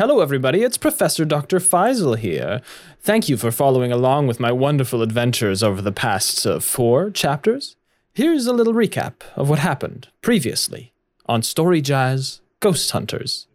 hello, everybody. It's Professor Dr. Faisal here. Thank you for following along with my wonderful adventures over the past uh, four chapters. Here's a little recap of what happened previously on Story Jazz Ghost Hunters.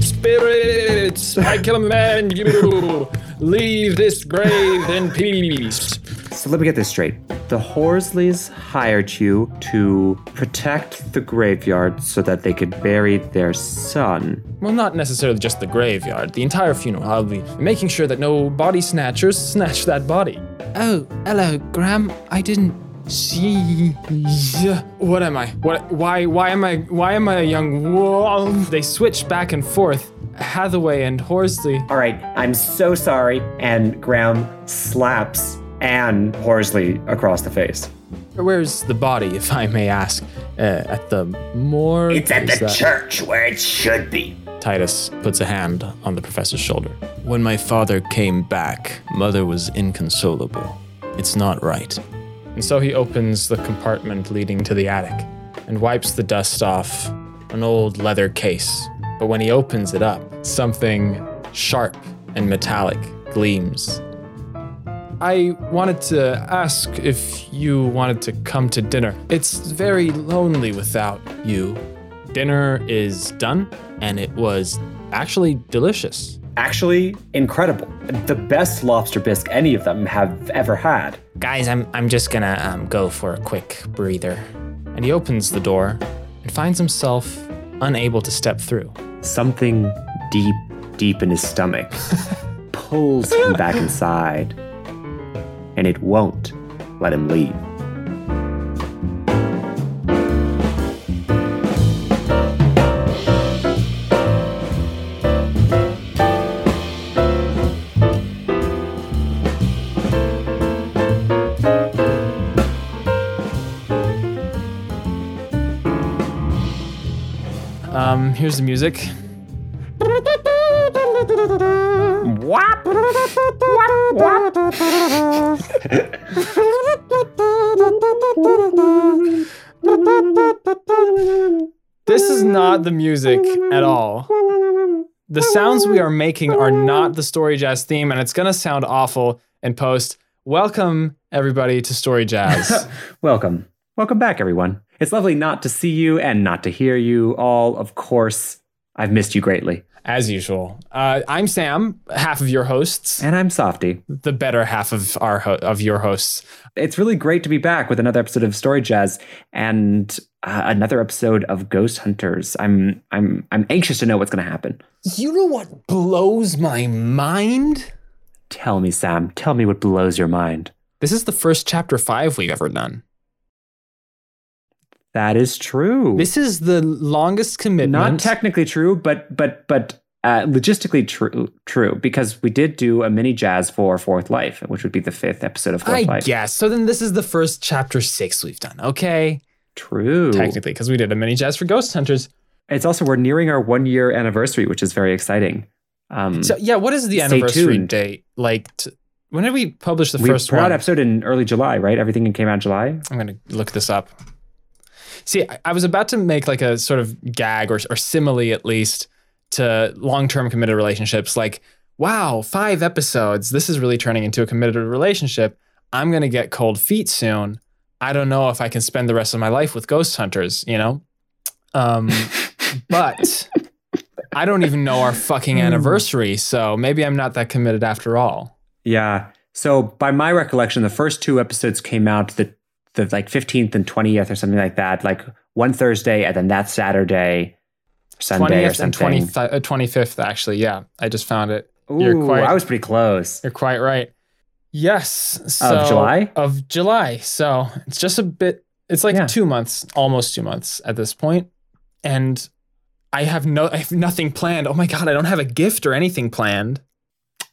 Spirits, I command you, leave this grave in peace. So let me get this straight. The Horsleys hired you to protect the graveyard so that they could bury their son. Well, not necessarily just the graveyard, the entire funeral. I'll be making sure that no body snatchers snatch that body. Oh, hello, Graham. I didn't see. Yeah. What am I? What? Why? Why am I? Why am I a young wolf? They switch back and forth. Hathaway and Horsley. All right, I'm so sorry. And Graham slaps Anne Horsley across the face. Where's the body, if I may ask? Uh, at the morgue. It's at the that- church where it should be. Titus puts a hand on the professor's shoulder. When my father came back, mother was inconsolable. It's not right. And so he opens the compartment leading to the attic and wipes the dust off an old leather case. But when he opens it up, something sharp and metallic gleams. I wanted to ask if you wanted to come to dinner. It's very lonely without you. Dinner is done, and it was actually delicious. Actually, incredible. The best lobster bisque any of them have ever had. Guys, I'm, I'm just gonna um, go for a quick breather. And he opens the door and finds himself unable to step through. Something deep, deep in his stomach pulls him back inside, and it won't let him leave. Um, here's the music. This is not the music at all. The sounds we are making are not the Story Jazz theme, and it's gonna sound awful in post. Welcome, everybody, to Story Jazz. Welcome. Welcome back, everyone. It's lovely not to see you and not to hear you all. Of course, I've missed you greatly. As usual, uh, I'm Sam, half of your hosts, And I'm Softy. the better half of our ho- of your hosts. It's really great to be back with another episode of Story Jazz and uh, another episode of Ghost Hunters. I'm I'm I'm anxious to know what's going to happen. You know what blows my mind? Tell me, Sam. Tell me what blows your mind. This is the first chapter five we've ever done. That is true. This is the longest commitment. Not technically true, but but but uh, logistically true. True because we did do a mini jazz for Fourth Life, which would be the fifth episode of Fourth I Life. guess. So then this is the first chapter six we've done. Okay. True. Technically, because we did a mini jazz for Ghost Hunters. It's also we're nearing our one year anniversary, which is very exciting. Um, So yeah, what is the anniversary tuned. date? Like, t- when did we publish the we first put one? episode in early July, right? Everything came out in July. I'm gonna look this up. See, I- was about to make like a sort of gag or, or simile at least to long-term committed relationships. Like, wow, five episodes. This is really turning into a committed relationship. I'm gonna get cold feet soon. I don't know if I can spend the rest of my life with ghost hunters. You know, um, but I don't even know our fucking anniversary. So maybe I'm not that committed after all. Yeah. So by my recollection, the first two episodes came out the the like fifteenth and twentieth or something like that, like one Thursday and then that Saturday, Sunday or 20th and something. 20, uh, 25th, actually. Yeah, I just found it. Ooh, You're quite- I was pretty close. You're quite right. Yes. So, July? Of July. So it's just a bit, it's like Yeah. two months, almost two months at this point. And I have no, I have nothing planned. Oh my God, I don't have a gift or anything planned.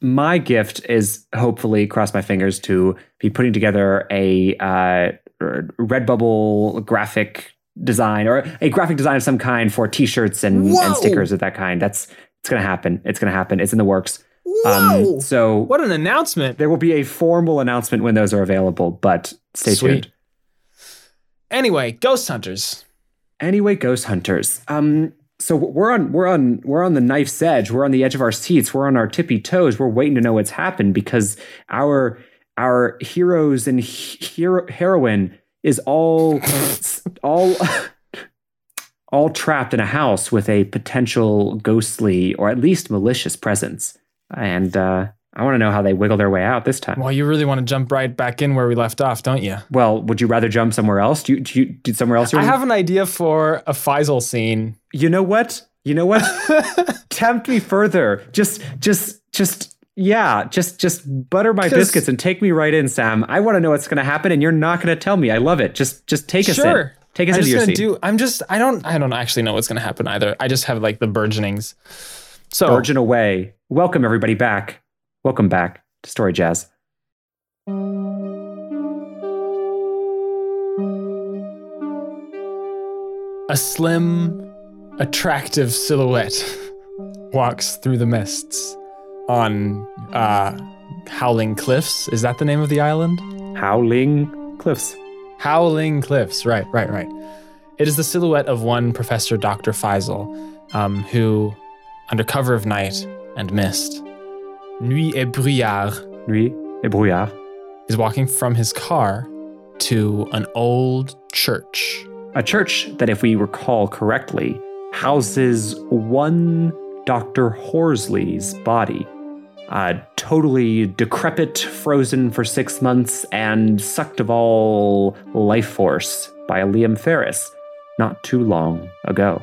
My gift is hopefully, cross my fingers, to be putting together a uh, Redbubble graphic design or a graphic design of some kind for T-shirts and, and stickers of that kind. That's it's gonna happen. It's gonna happen. It's in the works. Whoa. Um, so what an announcement. there will be a formal announcement when those are available, but stay Sweet. tuned. Anyway, Ghost Hunters. Anyway, Ghost Hunters. Um, So we're on we're on we're on the knife's edge. We're on the edge of our seats. We're on our tippy toes. We're waiting to know what's happened because our our heroes and hero, heroine is all all all trapped in a house with a potential ghostly or at least malicious presence. And uh, I want to know how they wiggle their way out this time. Well, you really want to jump right back in where we left off, don't you? Well, would you rather jump somewhere else? Do you, do you did somewhere else? I have an idea for a Faisal scene. You know what? You know what? Tempt me further. Just, just, just, yeah. Just, just butter my biscuits and take me right in, Sam. I want to know what's going to happen, and you're not going to tell me. I love it. Just, just take us sure. in. Take us I'm into just your seat. do. I'm just. I don't. I don't actually know what's gonna happen either. I just have like the burgeonings. So Virgin away. Welcome everybody back. Welcome back to Story Jazz. a slim, attractive silhouette walks through the mists on uh, Howling Cliffs. Is that the name of the island? Howling Cliffs. Howling Cliffs. Right, right, right. It is the silhouette of one Professor Dr. Faisal, um, who, under cover of night and mist, nuit et brouillard, Nuit et brouillard. is walking from his car to an old church. A church that, if we recall correctly, houses one Dr. Horsley's body. Uh, totally decrepit, frozen for six months, and sucked of all life force by Liam Ferris not too long ago.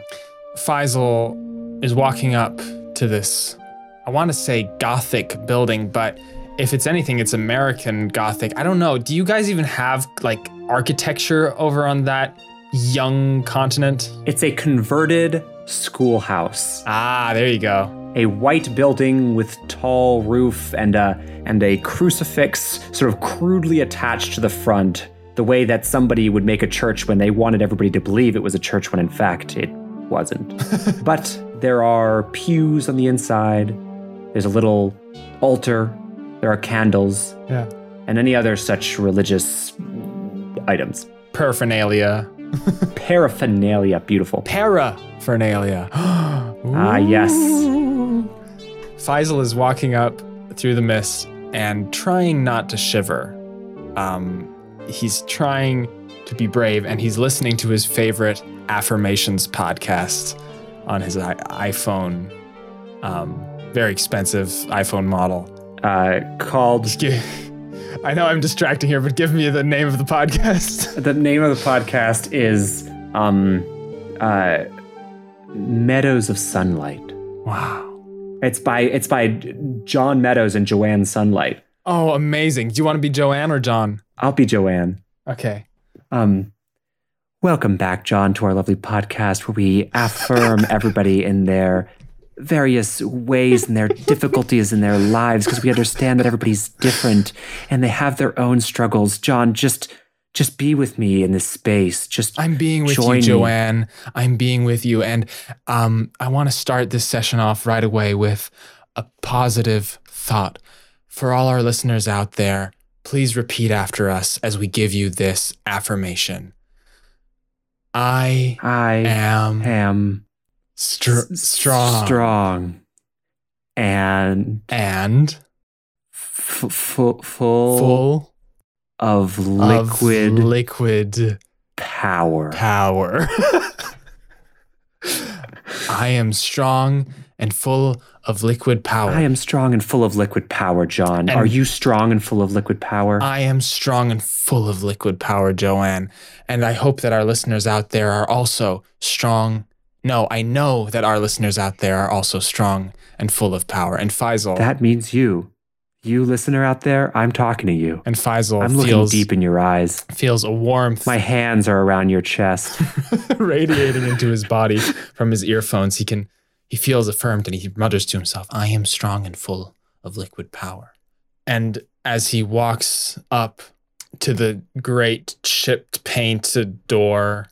Faisal is walking up to this, I want to say Gothic building, but if it's anything, it's American Gothic. I don't know. Do you guys even have like architecture over on that young continent? It's a converted schoolhouse. Ah, there you go. A white building with tall roof and a and a crucifix sort of crudely attached to the front the way that somebody would make a church when they wanted everybody to believe it was a church when in fact it wasn't but there are pews on the inside there's a little altar there are candles Yeah. and any other such religious items Paraphernalia. paraphernalia beautiful Paraphernalia. Ah, yes. Faisal is walking up through the mist and trying not to shiver. Um, he's trying to be brave and he's listening to his favorite affirmations podcast on his I- iPhone, um, very expensive iPhone model. uh, called I know I'm distracting here, but give me the name of the podcast. the name of the podcast is um uh Meadows of Sunlight. wow. It's by it's by John Meadows and Joanne Sunlight. Oh, amazing. Do you want to be Joanne or John? I'll be Joanne. Okay. Um welcome back John to our lovely podcast where we affirm everybody in their various ways and their difficulties in their lives because we understand that everybody's different and they have their own struggles. John, just just be with me in this space. Just I'm being with you, me. Joanne. I'm being with you. And um, I want to start this session off right away with a positive thought. For all our listeners out there, please repeat after us as we give you this affirmation I I am am str- strong, strong, and and f- f- full, full of of liquid liquid power. power. I am strong and full of liquid power. I am strong and full of liquid power, John. And- Are you strong and full of liquid power? I am strong and full of liquid power, Joanne. And I hope that our listeners out there are also strong. No, I know that our listeners out there are also strong and full of power. And Faisal, that means you. You listener out there, I'm talking to you. and Faisal I'm looking feels, deep in your eyes. feels a warmth My hands are around your chest. radiating into his body from his earphones. He can he feels affirmed and he mutters to himself, I am strong and full of liquid power. And as he walks up to the great chipped painted door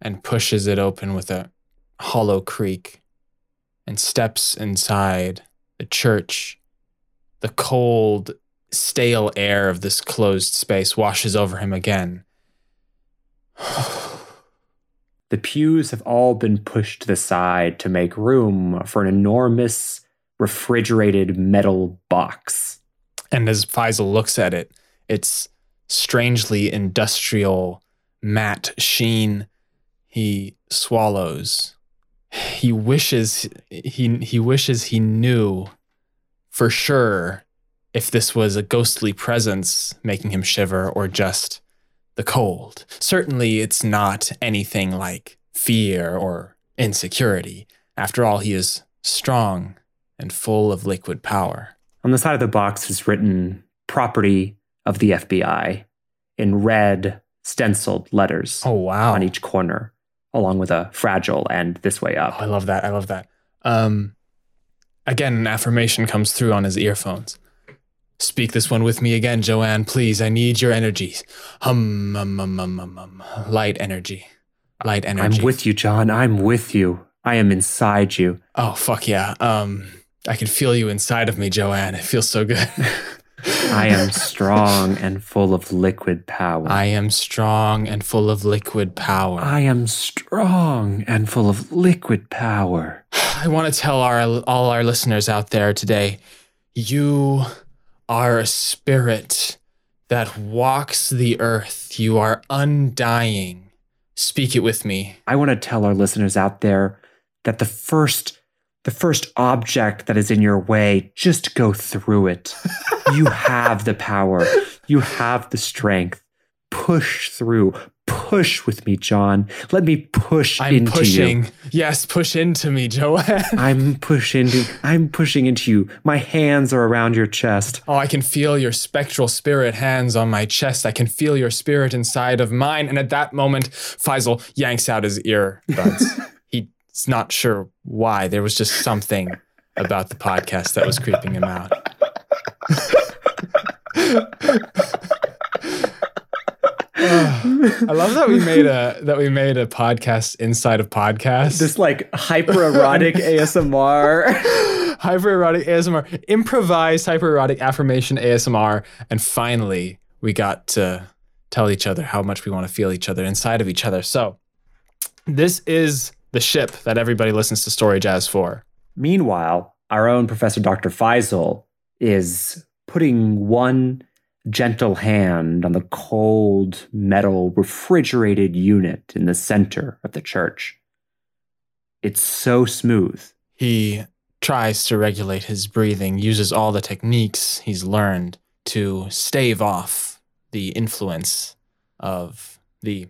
and pushes it open with a hollow creak and steps inside the church, the cold, stale air of this closed space washes over him again. The pews have all been pushed to the side to make room for an enormous refrigerated metal box. And as Faisal looks at it, it's strangely industrial, matte sheen. He swallows. He wishes he he wishes he knew for sure if this was a ghostly presence making him shiver or just the cold. Certainly it's not anything like fear or insecurity. After all, he is strong and full of liquid power. On the side of the box is written property of the FBI in red stenciled letters Oh wow. on each corner, along with a fragile and this way Oh, up. I love that. I love that. Um, again, an affirmation comes through on his earphones. Speak this one with me again, Joanne, please. I need your energies. Hum, hum, hum, hum, hum, hum. Light energy. Light energy. I'm with you, John. I'm with you. I am inside you. Oh, fuck yeah. Um, I can feel you inside of me, Joanne. It feels so good. I am strong and full of liquid power. I am strong and full of liquid power. I am strong and full of liquid power. I want to tell our all our listeners out there today, you are a spirit that walks the earth. You are undying. Speak it with me. I want to tell our listeners out there that the first the first object that is in your way, just go through it. you have the power. You have the strength. Push through. Push with me, John. Let me push I'm into pushing. you. Yes, push into me, Joanne. I'm pushing into I'm pushing into you. My hands are around your chest. Oh, I can feel your spectral spirit hands on my chest. I can feel your spirit inside of mine. And at that moment, Faisal yanks out his earbuds. He's not sure why. There was just something about the podcast that was creeping him out. I love that we made a that we made a podcast inside of podcasts. This like hypererotic ASMR. hypererotic ASMR, improvised hypererotic affirmation ASMR, and finally we got to tell each other how much we want to feel each other inside of each other. So this is the ship that everybody listens to Story Jazz for. Meanwhile, our own Professor Dr. Faisal is putting one gentle hand on the cold metal refrigerated unit in the center of the church. It's so smooth. He tries to regulate his breathing, uses all the techniques he's learned to stave off the influence of the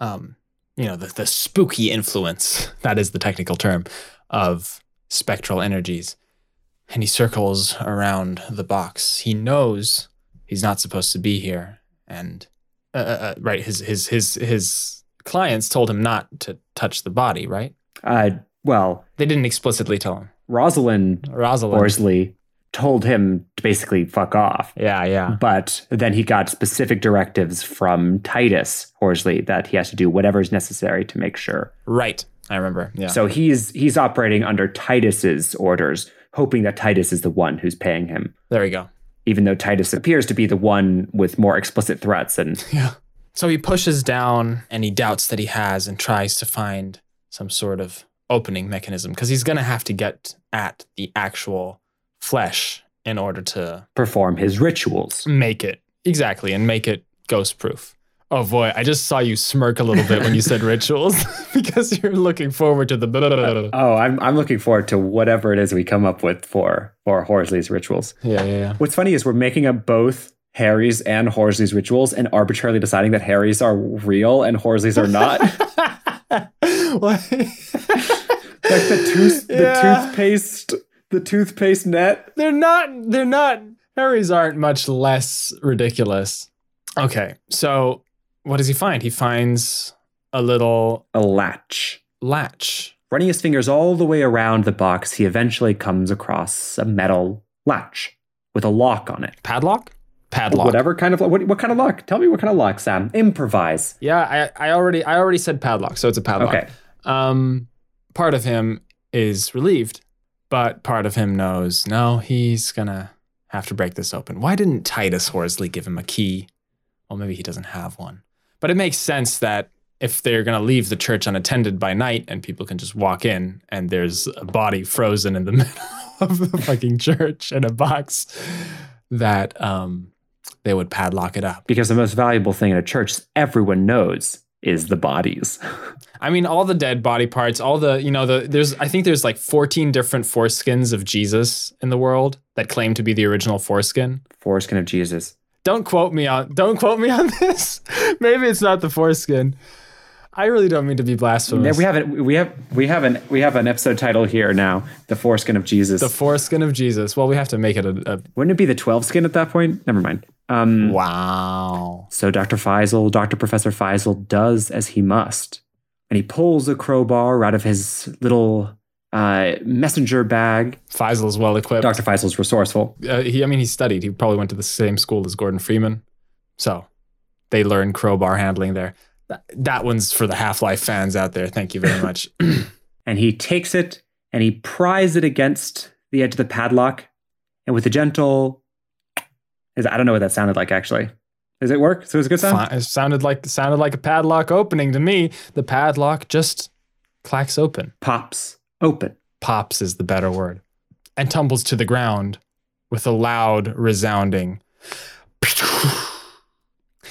um you know the, the spooky influence that is the technical term of spectral energies. And he circles around the box. He knows he's not supposed to be here. And uh, uh, right his his his his clients told him not to touch the body right? Uh, well, they didn't explicitly tell him. Rosalind rosalind. Horsley told him to basically fuck off. yeah yeah But then he got specific directives from Titus Horsley that he has to do whatever is necessary to make sure. right i remember yeah So he's he's operating under Titus's orders, hoping that Titus is the one who's paying him. there we go Even though Titus appears to be the one with more explicit threats and Yeah. So he pushes down any doubts that he has and tries to find some sort of opening mechanism because he's going to have to get at the actual flesh in order to perform his rituals. make it exactly and make it ghost proof. Oh boy, I just saw you smirk a little bit when you said rituals because you're looking forward to the. Oh, I'm I'm looking forward to whatever it is we come up with for for Horsley's rituals. Yeah, yeah, yeah. What's funny is we're making up both Harry's and Horsley's rituals and arbitrarily deciding that Harry's are real and Horsley's are not. Like the tooth the toothpaste the toothpaste net. they're not they're not Harry's aren't much less ridiculous. Okay, so what does he find? He finds a little A latch. latch. Running his fingers all the way around the box, he eventually comes across a metal latch with a lock on it. Padlock? Padlock. Whatever kind of what, what kind of lock? Tell me what kind of lock, Sam. Improvise. Yeah, I, I already I already said padlock, so it's a padlock. Okay. Um part of him is relieved, but part of him knows no, he's gonna have to break this open. Why didn't Titus Horsley give him a key? Well, maybe he doesn't have one. But it makes sense that if they're going to leave the church unattended by night and people can just walk in and there's a body frozen in the middle of the fucking church in a box, that um, they would padlock it up. Because the most valuable thing in a church, everyone knows, is the bodies. I mean, all the dead body parts, all the, you know, the, there's, I think there's like 14 different foreskins of Jesus in the world that claim to be the original foreskin. Foreskin of Jesus. Don't quote me on, don't quote me on this. Maybe it's not the foreskin. I really don't mean to be blasphemous. We have it. We have we have an we have an episode title here now. The foreskin of Jesus. the foreskin of Jesus. Well, we have to make it a, a Wouldn't it be the twelve skin at that point? Never mind. Um, wow. So Dr. Faisal, Dr. Professor Faisal, does as he must, and he pulls a crowbar out of his little uh, messenger bag. Faisal's well equipped. Dr. Faisal's resourceful. uh, he, I mean, he studied. He probably went to the same school as Gordon Freeman, so they learned crowbar handling there. That, that one's for the Half Life fans out there. Thank you very much. and he takes it and he pries it against the edge of the padlock, and with a gentle, I don't know what that sounded like actually. Does it work? So it's a good sound. It sounded like sounded like a padlock opening to me. The padlock just clacks open. Pops open. Pops is the better word, and tumbles to the ground with a loud, resounding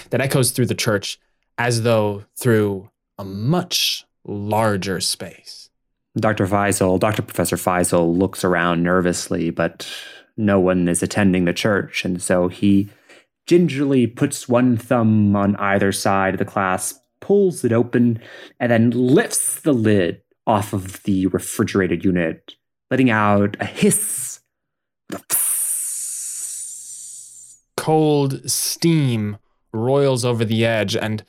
that echoes through the church as though through a much larger space. Dr. Faisal, Dr. Professor Faisal looks around nervously, but no one is attending the church, and so he gingerly puts one thumb on either side of the class, pulls it open, and then lifts the lid off of the refrigerated unit, letting out a hiss. Cold steam roils over the edge and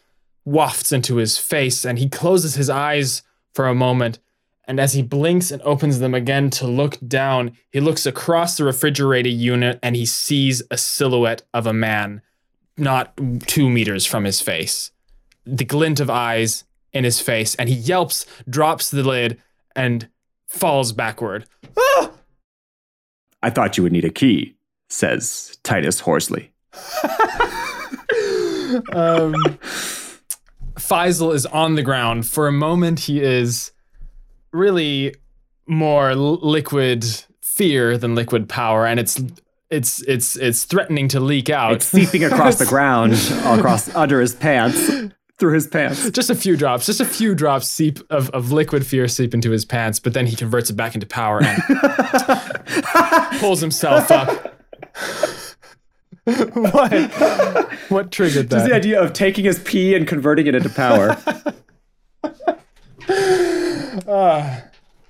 wafts into his face, and he closes his eyes for a moment. And as he blinks and opens them again to look down, he looks across the refrigerated unit and he sees a silhouette of a man not two meters from his face. The glint of eyes in his face, and he yelps, drops the lid, and falls backward. Ah! I thought you would need a key, says Titus hoarsely. um, Faisal is on the ground. For a moment, he is really more liquid fear than liquid power, and it's it's it's it's threatening to leak out. It's seeping across the ground, across under his pants, through his pants. just a few drops, just a few drops seep of, of liquid fear seep into his pants, but then he converts it back into power and pulls himself up. what? What triggered that? Just the idea of taking his pee and converting it into power. Ah.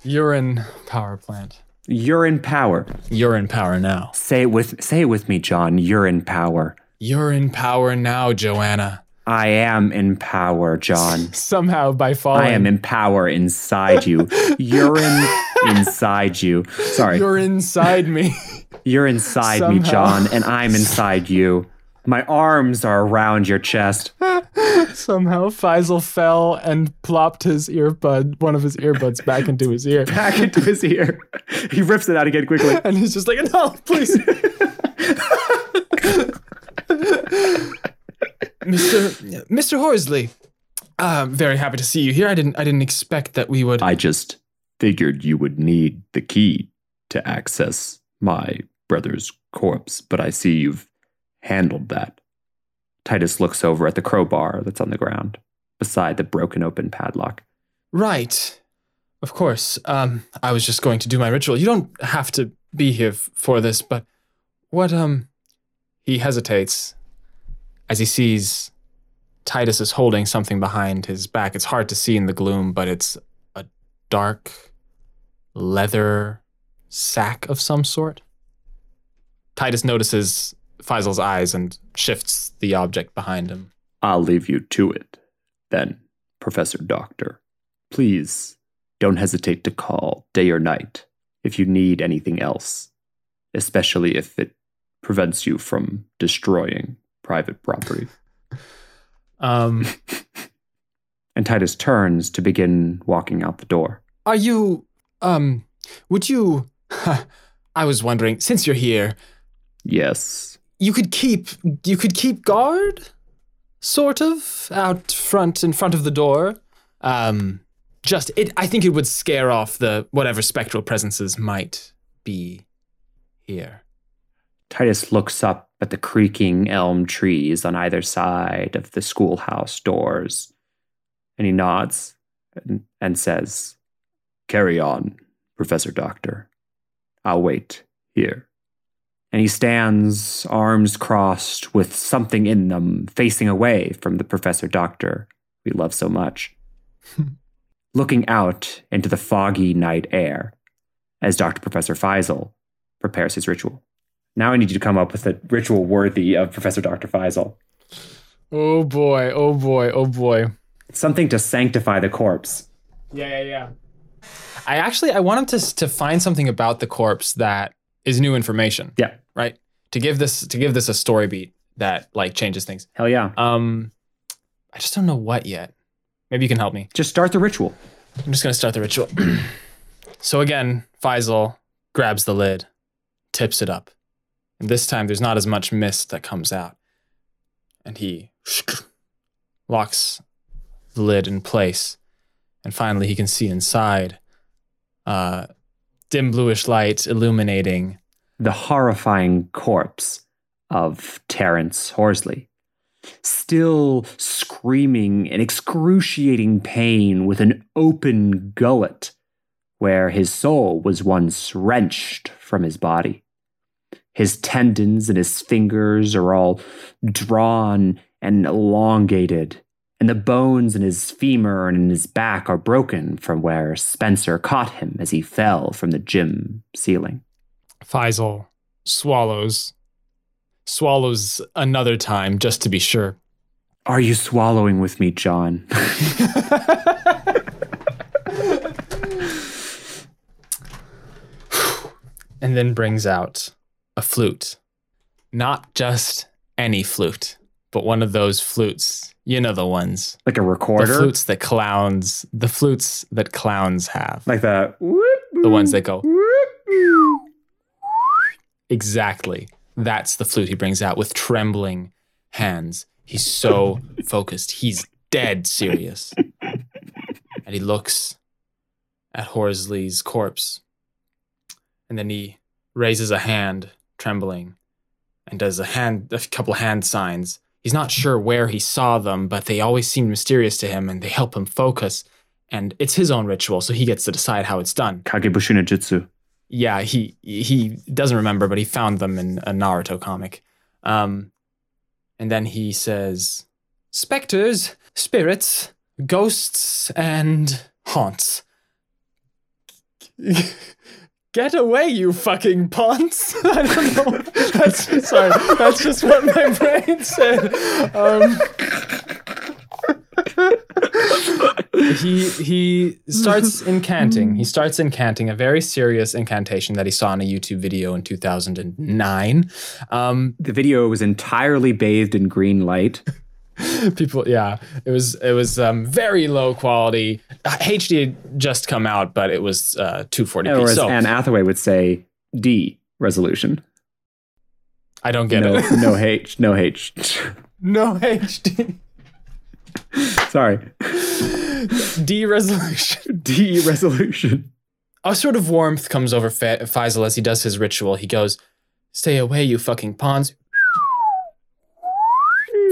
Urine power plant. Urine power. Urine power now. Say it with say it with me, John. Urine power. You're in power now, Joanna. I am in power, John. Somehow by falling. I am in power inside you. Urine inside you. Sorry. You're inside me. You're inside me, John, and I'm inside you. My arms are around your chest. Somehow Faisal fell and plopped his earbud, one of his earbuds, back into his ear. Back into his ear. He rips it out again quickly. And he's just like, no, please. Mr. Mr. Horsley, I'm very happy to see you here. I didn't I didn't expect that we would I just figured you would need the key to access my brother's corpse, but I see you've handled that. Titus looks over at the crowbar that's on the ground beside the broken open padlock. Right. Of course. Um, I was just going to do my ritual. You don't have to be here f- for this, but what, um, he hesitates as he sees Titus is holding something behind his back. It's hard to see in the gloom, but it's a dark leather sack of some sort. Titus notices Faisal's eyes and shifts the object behind him. I'll leave you to it. Then, Professor Doctor, please don't hesitate to call day or night if you need anything else, especially if it prevents you from destroying private property. Um, And Titus turns to begin walking out the door. Are you, um, would you, I was wondering, since you're here, Yes, you could keep, you could keep guard? sort of, out front in front of the door. Um, just it. I think it would scare off the whatever spectral presences might be here. Titus looks up at the creaking elm trees on either side of the schoolhouse doors, and he nods and, and says, Carry on, Professor Doctor. I'll wait here. And he stands, arms crossed, with something in them, facing away from the professor doctor we love so much, looking out into the foggy night air as Dr. Professor Faisal prepares his ritual. Now I need you to come up with a ritual worthy of Professor Dr. Faisal. Oh boy! Oh boy! Oh boy! Something to sanctify the corpse. Yeah, yeah, yeah. I actually I want him to to find something about the corpse that is new information. Yeah. Right. To give this to give this a story beat that like changes things. Hell yeah. Um, I just don't know what yet. Maybe you can help me. Just start the ritual. I'm just gonna start the ritual. so again, Faisal grabs the lid, tips it up, and this time there's not as much mist that comes out, and he locks the lid in place, and finally he can see inside. Uh, dim bluish light illuminating the horrifying corpse of Terence Horsley, still screaming in excruciating pain with an open gullet where his soul was once wrenched from his body. His tendons and his fingers are all drawn and elongated, and the bones in his femur and in his back are broken from where Spencer caught him as he fell from the gym ceiling. Faisal swallows, swallows another time just to be sure. Are you swallowing with me, John? and then brings out a flute. Not just any flute, but one of those flutes. You know the ones. like a recorder? The flutes that clowns, the flutes that clowns have. Like the the ones that go exactly. That's the flute he brings out with trembling hands. He's so focused. He's dead serious. And he looks at Horsley's corpse. And then he raises a hand, trembling, and does a hand a couple hand signs. He's not sure where he saw them, but they always seem mysterious to him and they help him focus. And it's his own ritual, so he gets to decide how it's done Kage Bunshin no Jutsu. Yeah, he he doesn't remember, but he found them in a Naruto comic. Um, and then he says, "Specters, spirits, ghosts, and haunts. Get away, you fucking ponce!" I don't know. That's sorry. That's just what my brain said. Um, he he starts incanting. He starts incanting a very serious incantation that he saw in a YouTube video in 2009. Um, The video was entirely bathed in green light. people, yeah, it was it was um, very low quality. HD had just come out, but it was uh, 240p. Or as so Anne Hathaway would say, D resolution. I don't get no, it. no H, no H. no HD Sorry. D resolution. D resolution. a sort of warmth comes over Fa- Faisal as he does his ritual. He goes, "Stay away, you fucking pawns."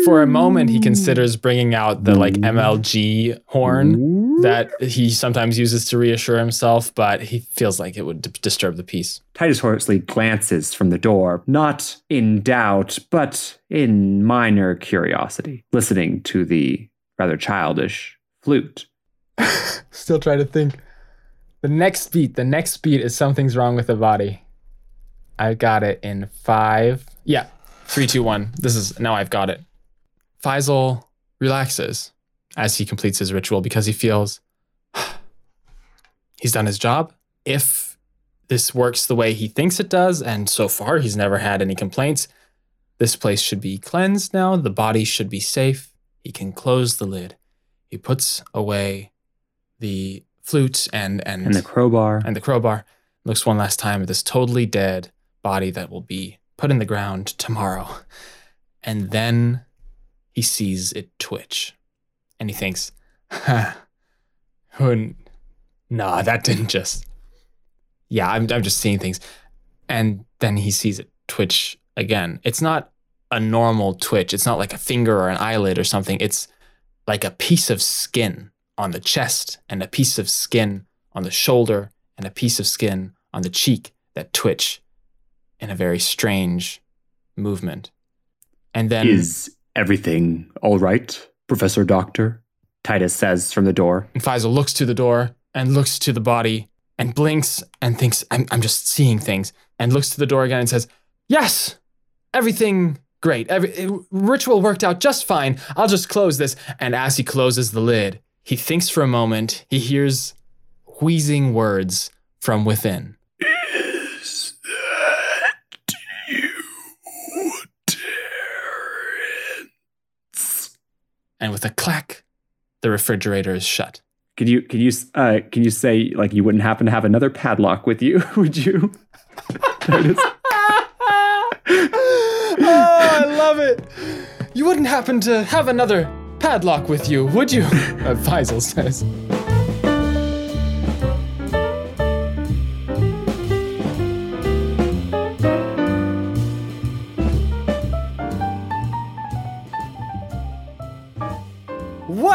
For a moment, he considers bringing out the like MLG horn that he sometimes uses to reassure himself, but he feels like it would d- disturb the peace. Titus Horsley glances from the door, not in doubt, but in minor curiosity, listening to the rather childish flute. Still trying to think. The next beat, the next beat is something's wrong with the body. I got it in five. Yeah, three, two, one. This is now I've got it. Faisal relaxes as he completes his ritual because he feels he's done his job. If this works the way he thinks it does, and so far he's never had any complaints, this place should be cleansed now. The body should be safe. He can close the lid. He puts away the flute and and And the crowbar. and the crowbar. Looks one last time at this totally dead body that will be put in the ground tomorrow. And then he sees it twitch. And he thinks, ha, who, nah, that didn't just, yeah, I'm, I'm just seeing things. And then he sees it twitch again. It's not a normal twitch. It's not like a finger or an eyelid or something. It's like a piece of skin on the chest and a piece of skin on the shoulder and a piece of skin on the cheek that twitch in a very strange movement. And then Is everything all right, Professor Doctor? Titus says from the door. and Faisal looks to the door and looks to the body and blinks and thinks, I'm, I'm just seeing things, and looks to the door again and says, Yes, everything great. Every, it- ritual worked out just fine. I'll just close this. And as he closes the lid, he thinks for a moment. He hears wheezing words from within. Is that you, Terrence? And with a clack, the refrigerator is shut. Could you could you uh can you say like you wouldn't happen to have another padlock with you? Would you? Titus? oh, I love it. You wouldn't happen to have another padlock with you, would you? Uh, Faisal says.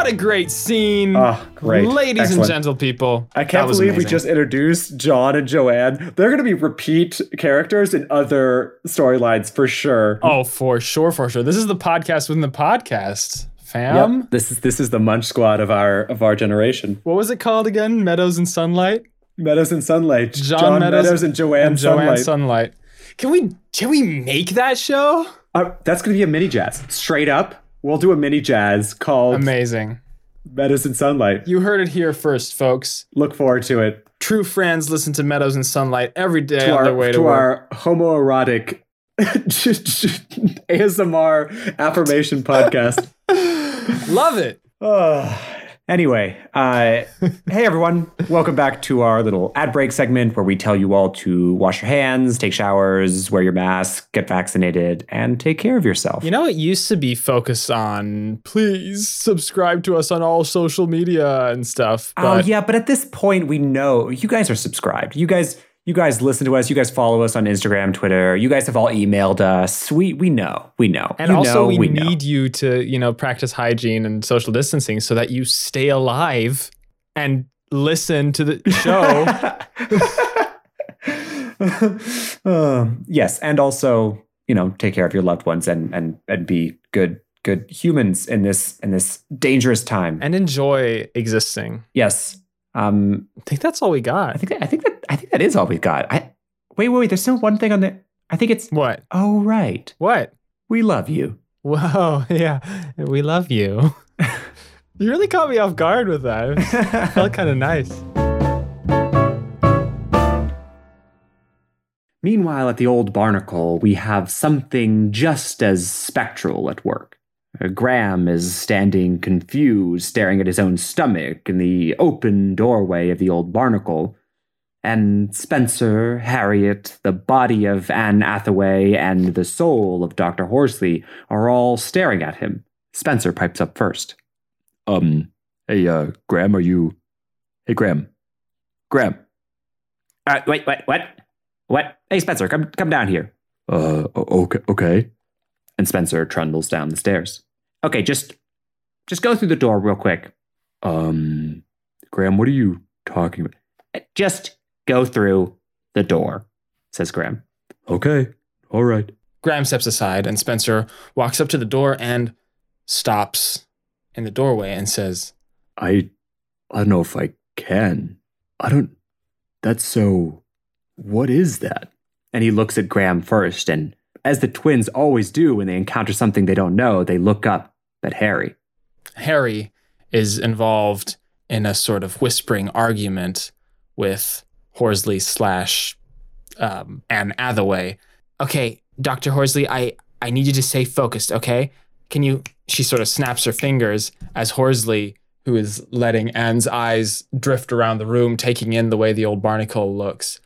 What a great scene. Oh, great. Ladies Excellent. and gentle people. I can't believe we just introduced John and Joanne. They're going to be repeat characters in other storylines for sure. Oh, for sure, for sure. This is the podcast within the podcast, fam. Yep. This is this is the Munch Squad of our of our generation. What was it called again? Meadows and Sunlight? Meadows and Sunlight. John Meadows and Joanne and Joanne Sunlight. Sunlight. Can we can we make that show? Uh, that's going to be a mini jazz. Straight up, we'll do a mini jazz called Amazing. Meadows and Sunlight. You heard it here first, folks. Look forward to it. True friends listen to Meadows and Sunlight every day To on our their way to, to work. our homoerotic ASMR affirmation podcast. Love it. Uh, anyway, uh, hey everyone, welcome back to our little ad break segment where we tell you all to wash your hands, take showers, wear your mask, get vaccinated, and take care of yourself. You know, it used to be focused on please subscribe to us on all social media and stuff. oh But yeah, but at this point, we know you guys are subscribed. You guys, you guys listen to us. You guys follow us on Instagram, Twitter. You guys have all emailed us. We we know, we know, and You also know, we, know. need you to, you know, practice hygiene and social distancing so that you stay alive and listen to the show. Um, yes, and also you know take care of your loved ones and and and be good good humans in this in this dangerous time. and enjoy existing. yes, um, I think that's all we got. I think that, I think that I think that is all we've got. I wait wait wait. There's still one thing on the. I think it's What? oh right. What? We love you. Whoa, yeah. We love you. you really caught me off guard with that. It felt kind of nice. Meanwhile, at the old barnacle, we have something just as spectral at work. Uh, Graham is standing confused, staring at his own stomach in the open doorway of the old barnacle. And Spencer, Harriet, the body of Anne Hathaway, and the soul of Dr. Horsley are all staring at him. Spencer pipes up first. Um, hey, uh, Graham, are you. Hey, Graham. Graham. Uh, wait, what? What? What? Hey, Spencer, come, come down here. Uh, okay, okay. And Spencer trundles down the stairs. Okay, just, just go through the door real quick. Um, Graham, what are you talking about? Just go through the door, says Graham. Okay, all right. Graham steps aside, and Spencer walks up to the door and stops in the doorway and says, I, I don't know if I can. I don't. That's so. What is that? And he looks at Graham first, and as the twins always do when they encounter something they don't know, they look up at Harry. Harry is involved in a sort of whispering argument with Horsley slash um, Anne Hathaway. Okay, Dr. Horsley, I, I need you to stay focused, okay? Can you? She sort of snaps her fingers as Horsley, who is letting Anne's eyes drift around the room, taking in the way the old barnacle looks,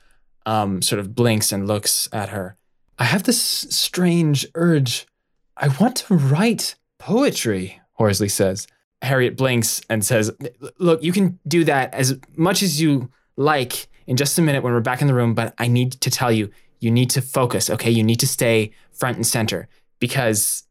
um, sort of blinks and looks at her. I have this strange urge. I want to write Poetry, Horsley says. Harriet blinks and says, Look, you can do that as much as you like in just a minute when we're back in the room, but I need to tell you, you need to focus, okay? You need to stay front and center because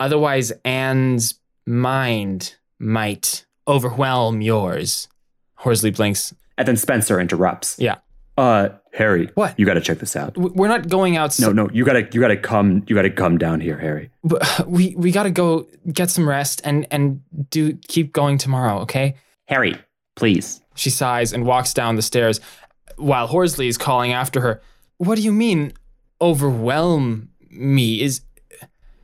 otherwise Anne's mind might overwhelm yours. Horsley blinks. And then Spencer interrupts. Yeah. Uh, Harry. What? You got to check this out. We're not going out. No, no, you gotta, you gotta come, you gotta come down here, Harry. But we we got to go get some rest and and do keep going tomorrow, okay? Harry, please. She sighs and walks down the stairs while Horsley is calling after her. What do you mean overwhelm me? Is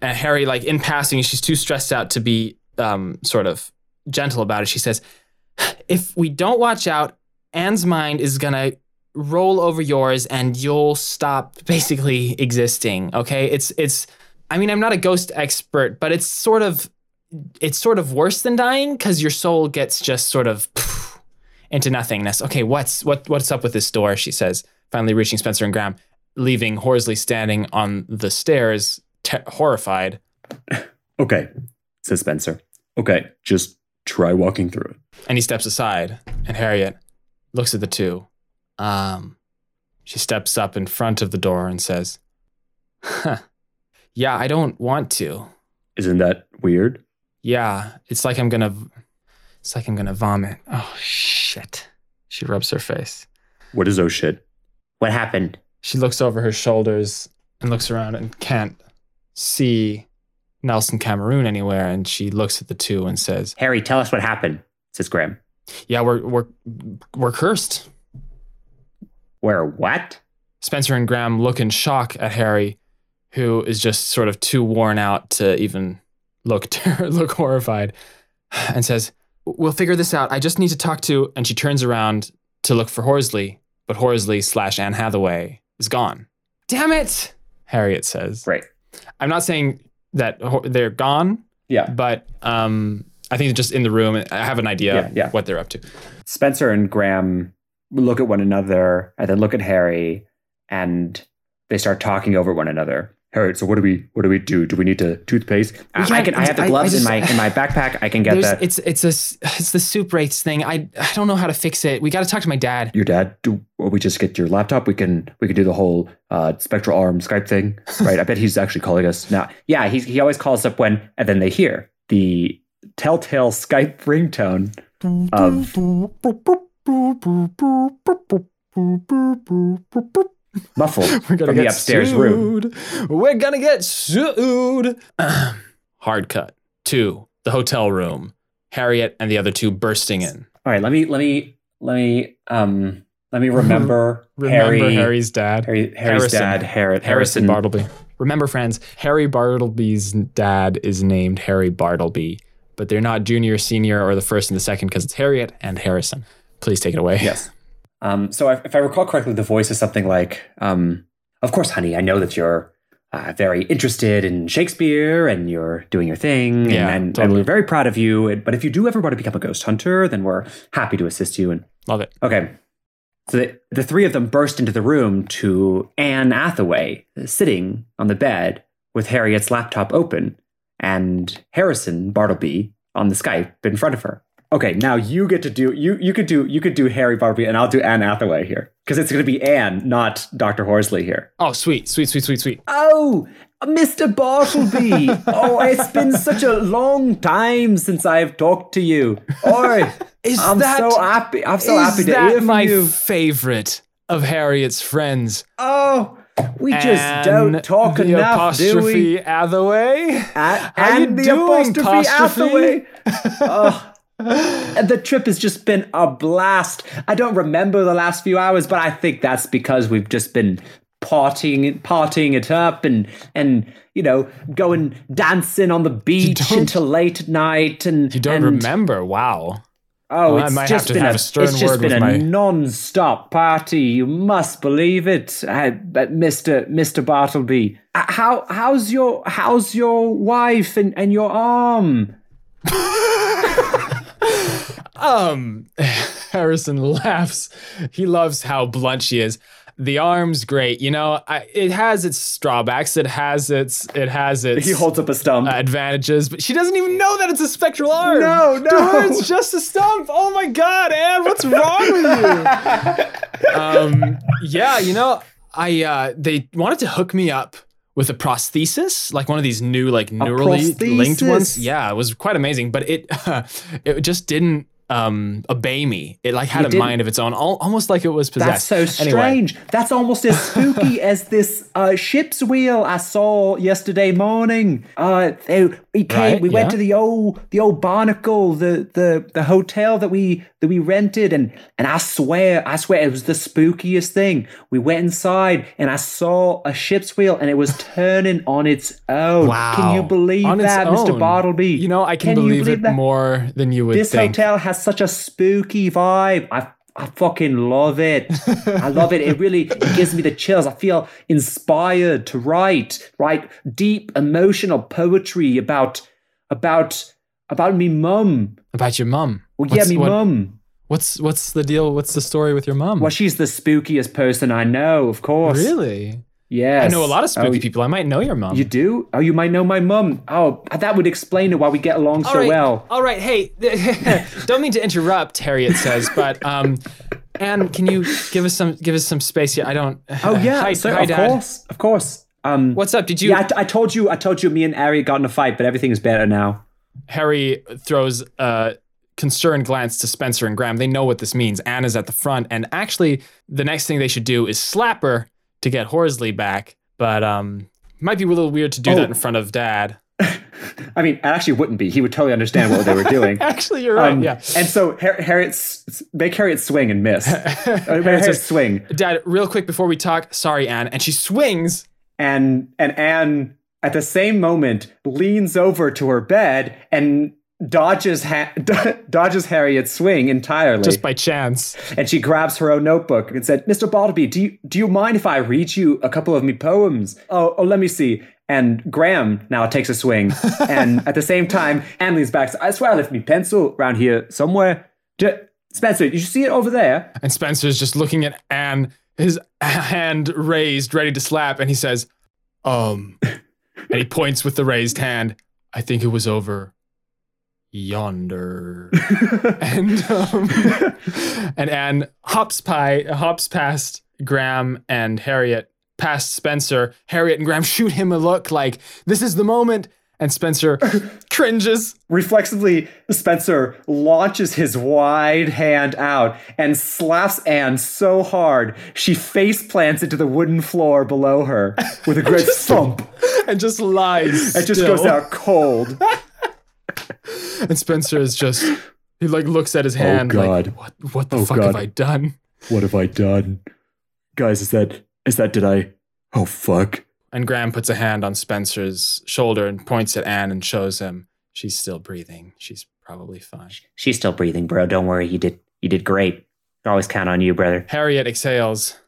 and Harry like in passing she's too stressed out to be um sort of gentle about it. She says, "If we don't watch out, Anne's mind is going to roll over yours and you'll stop basically existing, okay? It's it's I mean, I'm not a ghost expert, but it's sort of it's sort of worse than dying cuz your soul gets just sort of into nothingness. Okay, what's what what's up with this door? She says, finally reaching Spencer and Graham, leaving Horsley standing on the stairs, te- horrified. Okay, says Spencer. Okay, just try walking through it. And he steps aside, and Harriet looks at the two. Um, she steps up in front of the door and says, huh, "Yeah, I don't want to. Isn't that weird? Yeah, it's like I'm gonna, it's like I'm gonna vomit. Oh shit!" She rubs her face. What is oh shit? What happened? She looks over her shoulders and looks around and can't see Nelson Cameroon anywhere. And she looks at the two and says, Harry, tell us what happened, says Graham. "Yeah, we're we're we're cursed." Where what? Spencer and Graham look in shock at Harry, who is just sort of too worn out to even look ter- look horrified, and says, "We'll figure this out. I just need to talk to." And she turns around to look for Horsley, but Horsley slash Anne Hathaway is gone. Damn it! Harriet says. Right. I'm not saying that they're gone, Yeah. but um, I think they're just in the room. I have an idea Yeah, yeah. what they're up to. Spencer and Graham look at one another and then look at Harry and they start talking over one another. Harry, so what do we what do we do? Do we need to toothpaste? I, I can't- I have the I- I gloves just- in my in my backpack. I can get that. it's it's a it's the soup wraiths thing. I I don't know how to fix it. We got to talk to my dad. Your dad, do we just get your laptop? We can we can do the whole uh, spectral arm Skype thing, right? I bet he's actually calling us now. Yeah, he's, he always calls up when and then they hear the telltale Skype ringtone of muffled We're gonna from get the upstairs room. sued. We're gonna get sued. Hard cut to the hotel room. Harriet and the other two bursting in. All right, let me let me let me um let me remember, Remember Harry, Harry's dad, Harry Harry's Harrison. dad, Harrison Harrison. Bartleby. Remember, friends, Harry Bartleby's dad is named Harry Bartleby, but they're not junior, senior, or the first and the second because it's Harriet and Harrison. Please take it away. Yes. Um, so if, if I recall correctly, the voice is something like, um, "Of course, honey, I know that you're uh, very interested in Shakespeare and you're doing your thing, and, Yeah, and, and totally. we're very proud of you. And- But if you do ever want to become a ghost hunter, then we're happy to assist you." And Love it. okay, so the, the three of them burst into the room to Anne Hathaway sitting on the bed with Harriet's laptop open and Harrison Bartleby on the Skype in front of her. Okay, now you get to do you you could do you could do Harry Bartleby and I'll do Anne Hathaway here because it's going to be Anne, not Dr. Horsley here. Oh, sweet, sweet, sweet, sweet, sweet. Oh, Mr. Bartleby! oh, it's been such a long time since I've talked to you. Oh, Is I'm that so happy. I'm so happy to that hear from my you. favorite of Harriet's friends? Oh, we just And don't talk the enough, do we? apostrophe Hathaway. A- How you and the doing, apostrophe apostrophe? Hathaway. oh, and the trip has just been a blast. I don't remember the last few hours, but I think that's because we've just been partying, partying it up, and and you know going dancing on the beach until late at night. And You don't and, remember? Wow. Oh, Well, it's just been have a, a it's just been a my- non-stop party. You must believe it, Mister Mister Bartleby. Uh, How how's your how's your wife and, and your arm? Um, Harrison laughs. He loves how blunt she is. the arm's great. You know, I, it has its drawbacks. It has its it has its He holds up a stump. uh, advantages, but she doesn't even know that it's a spectral arm. No, To her, no. it's just a stump. Oh my god, Anne, what's wrong with you? um, yeah, you know, I uh, they wanted to hook me up with a prosthesis, like one of these new, like neurally linked ones. Yeah, it was quite amazing, but it it just didn't um obey me. It like had It a mind of its own, al- almost like it was possessed. That's so Anyway, strange. That's almost as spooky as this uh, ship's wheel I saw yesterday morning. Uh, they, we came. Right, we went to the old the old Barnacle, the the the hotel that we that we rented, and and I swear, I swear, it was the spookiest thing. We went inside, and I saw a ship's wheel, and it was turning on its own. Wow. Can you believe On that, Mr. Bartleby? You know, I can, you believe, believe it that? more than you would This think. hotel has such a spooky vibe. I I fucking love it. I love it. It really it gives me the chills. I feel inspired to write, write deep emotional poetry about about about me mum. About your mum. Well, yeah, What's- me what- mum. What's what's the deal? What's the story with your mum? Well, she's the spookiest person I know, of course. really? Yes. I know a lot of spooky Oh, people. I might know your mum. You do? Oh, you might know my mum. Oh, that would explain it why we get along so All right, well. All right. Hey, don't mean to interrupt. Harriet says, but um, Anne, can you give us some give us some space here? I don't. Oh yeah, Hi, so hi, of Dad. course, of course. Um, What's up? Did you? yeah, I, t- I told you. I told you. Me and Ari got in a fight, but everything is better now. Harry throws a concerned glance to Spencer and Graham. They know what this means. Anne is at the front, and actually, the next thing they should do is slap her to get Horsley back. But um, might be a little weird to do Oh. that in front of Dad. I mean, it actually wouldn't be. He would totally understand what they were doing. Actually, you're right. Um, yeah. And so Har- Harriet, s- make Harriet swing and miss. Harriet says- swing, Dad, real quick before we talk, sorry, Anne. And she swings. and and Anne at the same moment leans over to her bed and dodges ha- dodges Harriet's swing entirely. Just by chance. and she grabs her own notebook and said, "Mr. Bartleby, do you do you mind if I read you a couple of me poems? Oh, oh, let me see." And Graham now takes a swing, and at the same time, Anne leans back. I swear I left me pencil around here somewhere. J- Spencer, did you see it over there? And Spencer's just looking at Anne, his hand raised, ready to slap, and he says, um, and he points with the raised hand. I think it was over yonder. and um, and Anne hops by, hops past Graham and Harriet, past Spencer. Harriet and Graham shoot him a look like this is the moment, and Spencer cringes. Reflexively, Spencer launches his wide hand out and slaps Anne so hard she face plants into the wooden floor below her with a great thump. And just lies. It just goes out cold. And Spencer is just he like looks at his hand oh, God. like what what the Oh, fuck have I done? What have I done? Guys, is that is that did I Oh fuck. And Graham puts a hand on Spencer's shoulder and points at Anne and shows him she's still breathing. She's probably fine. She's still breathing, bro. Don't worry. You did you did great. Always count on you, brother. Harriet exhales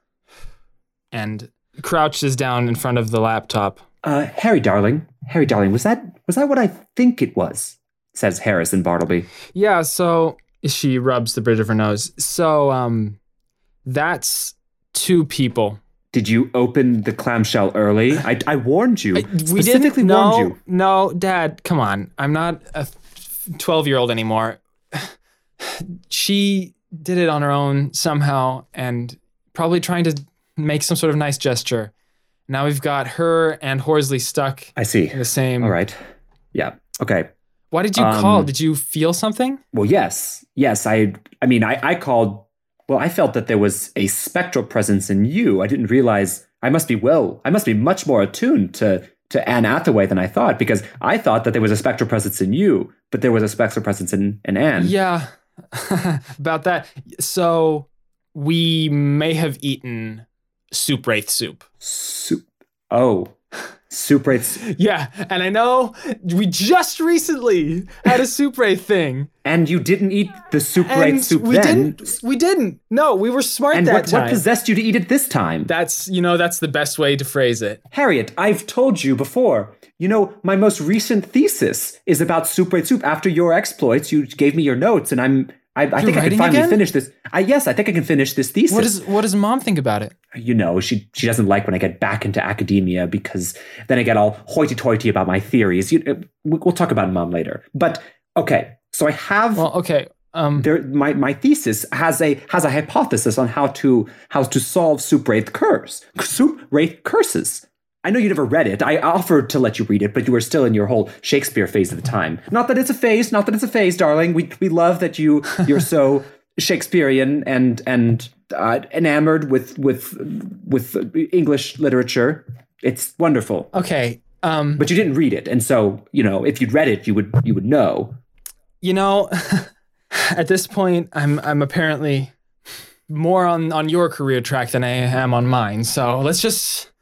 and crouches down in front of the laptop. Uh Harry darling. Harry darling, was that was that what I think it was? Says Harrison Bartleby. Yeah, so she rubs the bridge of her nose. So um that's two people. Did you open the clamshell early? I, I warned you. I- we Specifically didn't no, warned you. No, Dad, come on. I'm not a 12 year old anymore. She did it on her own somehow and probably trying to make some sort of nice gesture. Now we've got her and Horsley stuck I see. in the same. All right. Yeah. Okay. Why did you Um, call? Did you feel something? Well, yes, yes. I, I mean, I, I called. Well, I felt that there was a spectral presence in you. I didn't realize. I must be well. I must be much more attuned to to Anne Hathaway than I thought, because I thought that there was a spectral presence in you, but there was a spectral presence in in Anne. Yeah, about that. So we may have eaten soup wraith soup. Soup. Oh, soup wraiths. Yeah, and I know we just recently had a soup wraith thing. And you didn't eat the wraith soup we then. didn't. We didn't. No, we were smart And that what, time. what possessed you to eat it this time? that's you know that's the best way to phrase it. Harriet, I've told you before. You know, my most recent thesis is about soup wraith soup. After your exploits, you gave me your notes, and I'm I, I think I can finally again? finish this. I, yes, I think I can finish this thesis. What does what does mom think about it? you know, she she doesn't like when I get back into academia because then I get all hoity-toity about my theories. You, uh, we- we'll talk about mom later. But okay, so I have Well, okay. Um, there my, my thesis has a has a hypothesis on how to how to solve curse soup wraith curses. I know you never read it. I offered to let you read it, but you were still in your whole Shakespeare phase at the time. Not that it's a phase, not that it's a phase, darling. We we love that you you're so Shakespearean and and uh, enamored with with with English literature. It's wonderful. okay. Um, But you didn't read it, and so you know if you'd read it, you would you would know. you know, at this point, I'm I'm apparently more on on your career track than I am on mine. So let's just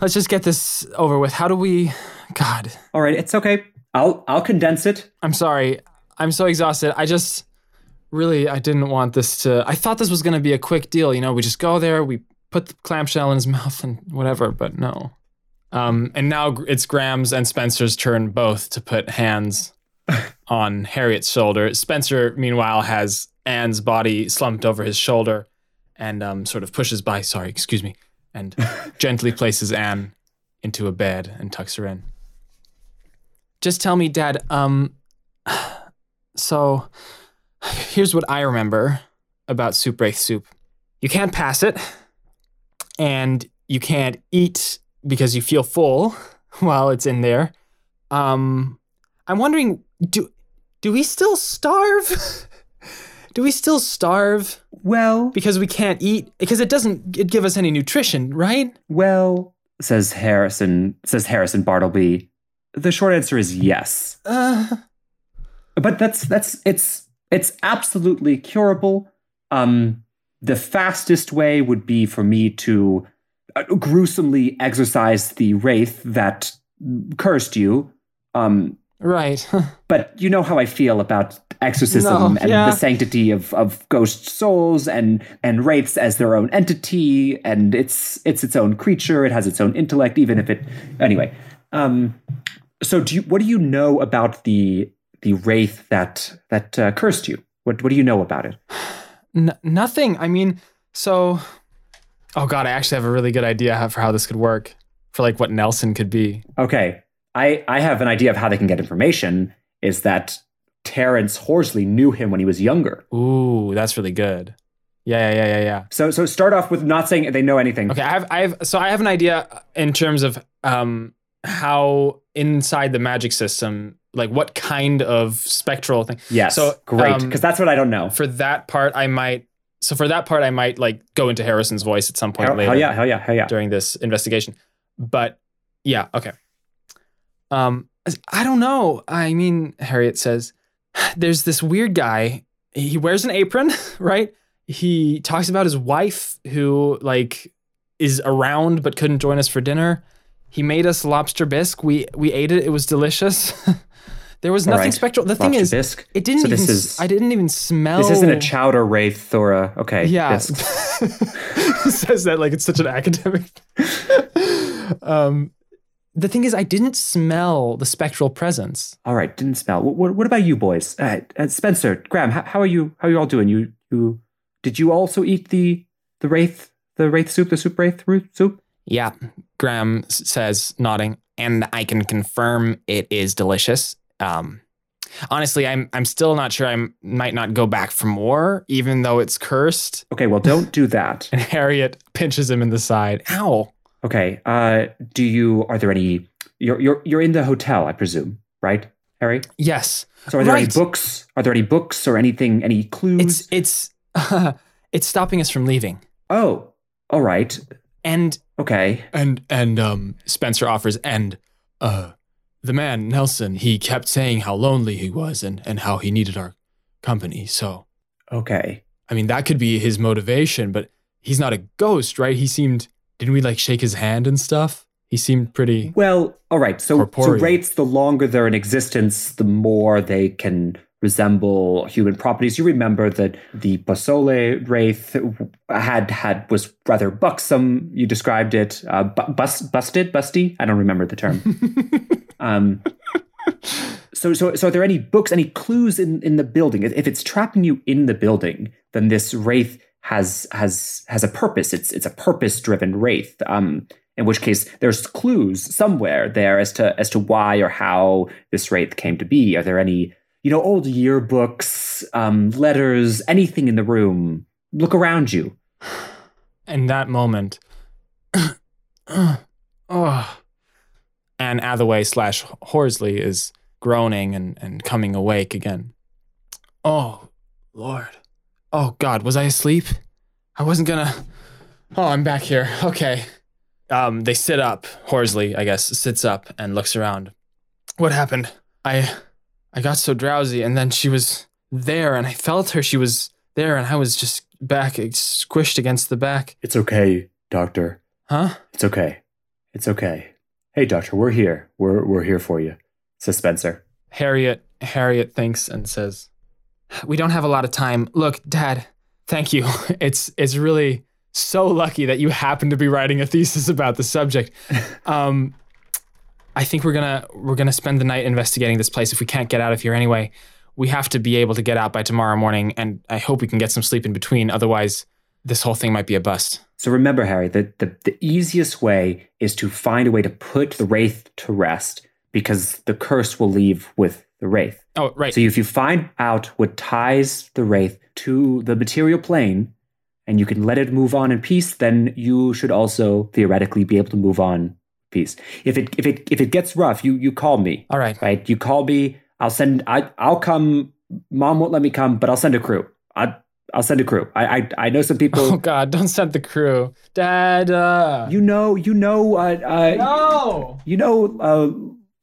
let's just get this over with. How do we? God, All right, it's okay. I'll I'll condense it. I'm sorry. I'm so exhausted. I just really I didn't want this to. I thought this was gonna be a quick deal. You know, we just go there, we put the clamshell in his mouth and whatever. But no. Um, and now it's Graham's and Spencer's turn both to put hands on Harriet's shoulder. Spencer, meanwhile, has Anne's body slumped over his shoulder and um, sort of pushes by. Sorry, excuse me, and gently places Anne into a bed and tucks her in. Just tell me, Dad. Um, so here's what I remember about soup wraith soup. You can't pass it, and you can't eat because you feel full while it's in there. Um, I'm wondering, do do we still starve? do we still starve Well, because we can't eat? Because it doesn't it give us any nutrition, right? well, says Harrison says Harrison Bartleby. The short answer is yes. Uh, But that's that's it's it's absolutely curable. Um the fastest way would be for me to uh, gruesomely exorcise the wraith that cursed you. Um right. but you know how I feel about exorcism No, and yeah. the sanctity of, of ghost souls and and wraiths as their own entity, and it's it's its own creature. It has its own intellect, even if it anyway. Um, so do you? What do you know about the the wraith that that uh, cursed you? What what do you know about it? N- nothing. I mean, so. Oh God, I actually have a really good idea for how this could work, for like what Nelson could be. Okay, I I have an idea of how they can get information. Is that Terrence Horsley knew him when he was younger. Ooh, that's really good. Yeah, yeah, yeah, yeah, yeah. So so start off with not saying they know anything. Okay, I have, I have, so I have an idea in terms of um how inside the magic system, like what kind of spectral thing. Yes. So, great, um, because that's what I don't know. For that part, I might. So for that part, I might like go into Harrison's voice at some point Hell, later. hell yeah, hell yeah, hell yeah. during this investigation. But yeah, okay. Um, I don't know. I mean, Harriet says there's this weird guy. He wears an apron, right? He talks about his wife who like is around but couldn't join us for dinner. He made us lobster bisque. We we ate it. It was delicious. there was nothing right. spectral. The thing is, bisque. it didn't So even. this is- I didn't even smell. This isn't a chowder wraith or a okay. Yeah. says that like it's such an academic. um, the thing is, I didn't smell the spectral presence. All right, didn't smell. What, what, about you boys? Uh, uh, Spencer, Graham, how, how are you? How are you all doing? You you did you also eat the the wraith the wraith soup the soup wraith root soup? Yeah, Graham says, nodding, and I can confirm it is delicious. Um, honestly, I'm I'm still not sure. I might not go back for more, even though it's cursed. Okay, well don't do that. And Harriet pinches him in the side. Ow! Okay, uh, do you? Are there any? You're you're you're in the hotel, I presume, right, Harry? Yes, So are there any books? Are there any books or anything? Any clues? it's it's it's stopping us from leaving. oh, all right. And Okay. And and um Spencer offers and uh the man Nelson he kept saying how lonely he was and and how he needed our company. So Okay. I mean that could be his motivation, but he's not a ghost, right? He seemed didn't we like shake his hand and stuff? He seemed pretty Well, all right. So, so wraiths, the longer they're in existence, the more they can resemble human properties. You remember that the Basole wraith had had was rather buxom. You described it, uh, bu- bus, busted, busty. I don't remember the term. um, So, so, so are there any books, any clues in, in the building? If it's trapping you in the building, then this wraith has has has a purpose. It's it's a purpose driven wraith. Um, in which case, there's clues somewhere there as to as to why or how this wraith came to be. Are there any you know old yearbooks, um, letters, anything in the room? Look around you. In that moment, oh, Anne Hathaway slash Horsley is groaning and, and coming awake again. Oh, Lord. Oh, God, was I asleep? I wasn't gonna. Oh, I'm back here. Okay. Um, they sit up. Horsley, I guess, sits up and looks around. What happened? I, I got so drowsy, and then she was there, and I felt her. She was there, and I was just back, squished against the back. It's okay, Doctor. Huh? It's okay. It's okay. Hey, Doctor, we're here. We're we're here for you. Says Spencer. Harriet Harriet thinks and says, "We don't have a lot of time. Look, Dad, thank you. It's it's really so lucky that you happen to be writing a thesis about the subject. Um, I think we're gonna we're gonna spend the night investigating this place if we can't get out of here anyway. We have to be able to get out by tomorrow morning, and I hope we can get some sleep in between. Otherwise, this whole thing might be a bust." So remember, Harry, that the, the easiest way is to find a way to put the wraith to rest because the curse will leave with the wraith. Oh, right. So if you find out what ties the wraith to the material plane and you can let it move on in peace, then you should also theoretically be able to move on peace. If it if it if it gets rough, you you call me. All right. Right? You call me, I'll send I I'll come mom won't let me come, but I'll send a crew. I I'll send a crew. I I, I know some people Oh God! Don't send the crew, Dad. Uh, you know you know uh, uh no. you know uh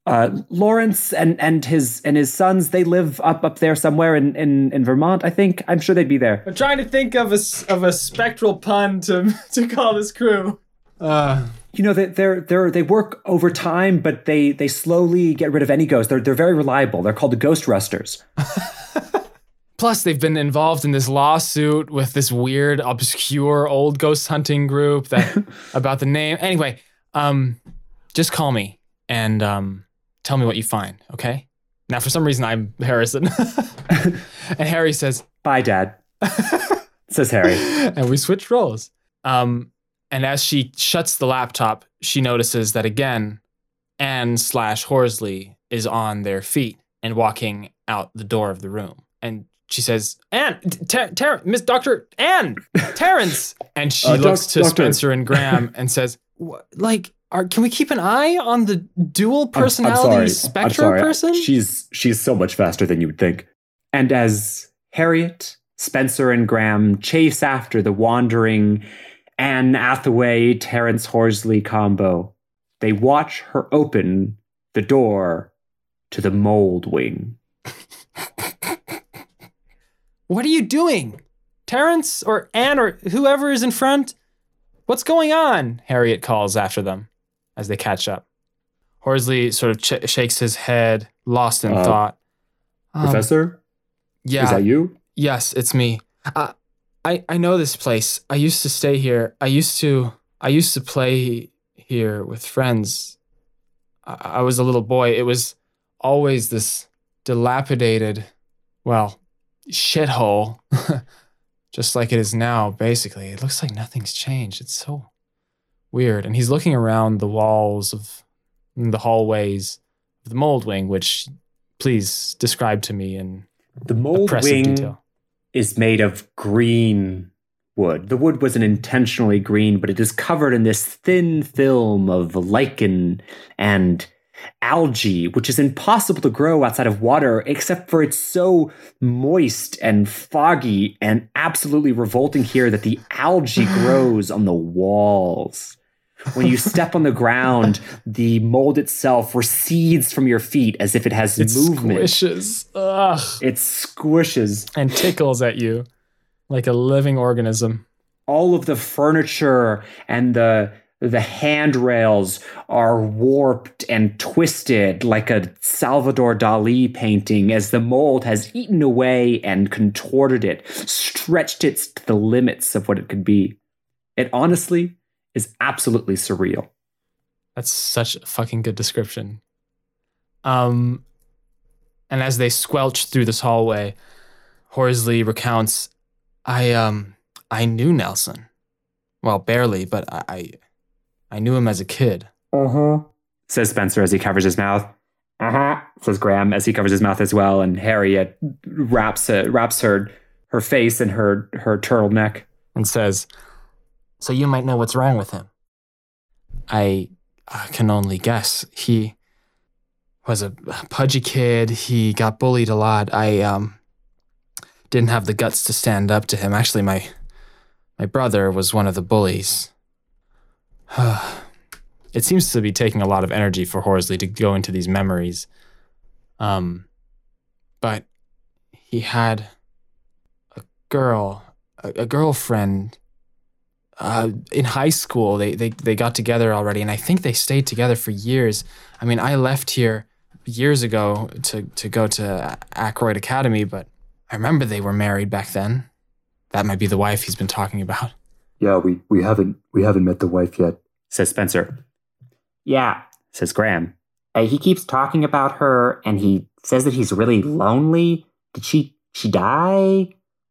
uh, Lawrence and, and his and his sons they live up up there somewhere in, in, in Vermont I think. I'm sure they'd be there. I'm trying to think of a s- of a spectral pun to to call this crew. Uh, you know they they're they're they work overtime but they they slowly get rid of any ghosts. They're they're very reliable. They're called the ghost rusters. Plus, they've been involved in this lawsuit with this weird, obscure old ghost hunting group that about the name. Anyway, um, just call me and um, tell me what you find. Okay. Now, for some reason, I'm Harrison, and Harry says, bye dad says Harry and we switch roles. Um, and as she shuts the laptop, she notices that again, Anne slash Horsley is on their feet and walking out the door of the room. And she says, "Anne, Ter- Ter- Miss Doctor Anne, Terrence." And she Uh, doc- looks to doctor. Spencer and Graham and says, "What- "Like, are, can we keep an eye on the dual I'm- I'm personality sorry. I'm spectrum sorry. person?" She's she's so much faster than you would think. and as Harriet Spencer and Graham chase after the wandering Anne Hathaway Terrence Horsley combo they watch her open the door to the mold wing What are you doing? Terrence or Anne or whoever is in front? What's going on? Harriet calls after them as they catch up. Horsley sort of ch- shakes his head, lost in Uh, thought. Um, Professor, yeah. is that you? Yes, it's me. Uh, I I know this place. I used to stay here. I used to I used to play here with friends. I, I was a little boy. It was always this dilapidated, well, shithole, just like it is now. Basically, it looks like nothing's changed. It's so weird. And he's looking around the walls of the hallways of the mold wing, which please describe to me in the mold wing detail. is made of green wood. The wood wasn't intentionally green, but it is covered in this thin film of lichen and algae, which is impossible to grow outside of water, except for it's so moist and foggy and absolutely revolting here that the algae grows on the walls. When you step on the ground, the mold itself recedes from your feet as if it has movement. It movement. squishes ugh, It squishes. and tickles at you like a living organism. all of the furniture and the the handrails are warped and twisted like a Salvador Dali painting as the mold has eaten away and contorted it, stretched it to the limits of what it could be. It honestly is absolutely surreal. That's such a fucking good description. Um, And as they squelch through this hallway, Horsley recounts, I um I knew Nelson. Well, barely, but I I, I knew him as a kid. Uh huh. Says Spencer as he covers his mouth. Uh huh. Says Graham as he covers his mouth as well, and Harriet wraps uh, wraps her her face in her her turtleneck. and says, So you might know what's wrong with him. I, I can only guess. He was a pudgy kid. He got bullied a lot. I um didn't have the guts to stand up to him. Actually, my my brother was one of the bullies. it seems to be taking a lot of energy for Horsley to go into these memories. Um, but he had a girl, a, a girlfriend. Uh, in high school, they, they they got together already, and I think they stayed together for years. I mean, I left here years ago to to go to Ackroyd Academy, but I remember they were married back then. That might be the wife he's been talking about. Yeah, we, we haven't we haven't met the wife yet. Says Spencer. Yeah, Says Graham. uh, he keeps talking about her, and he says that he's really lonely. Did she she die,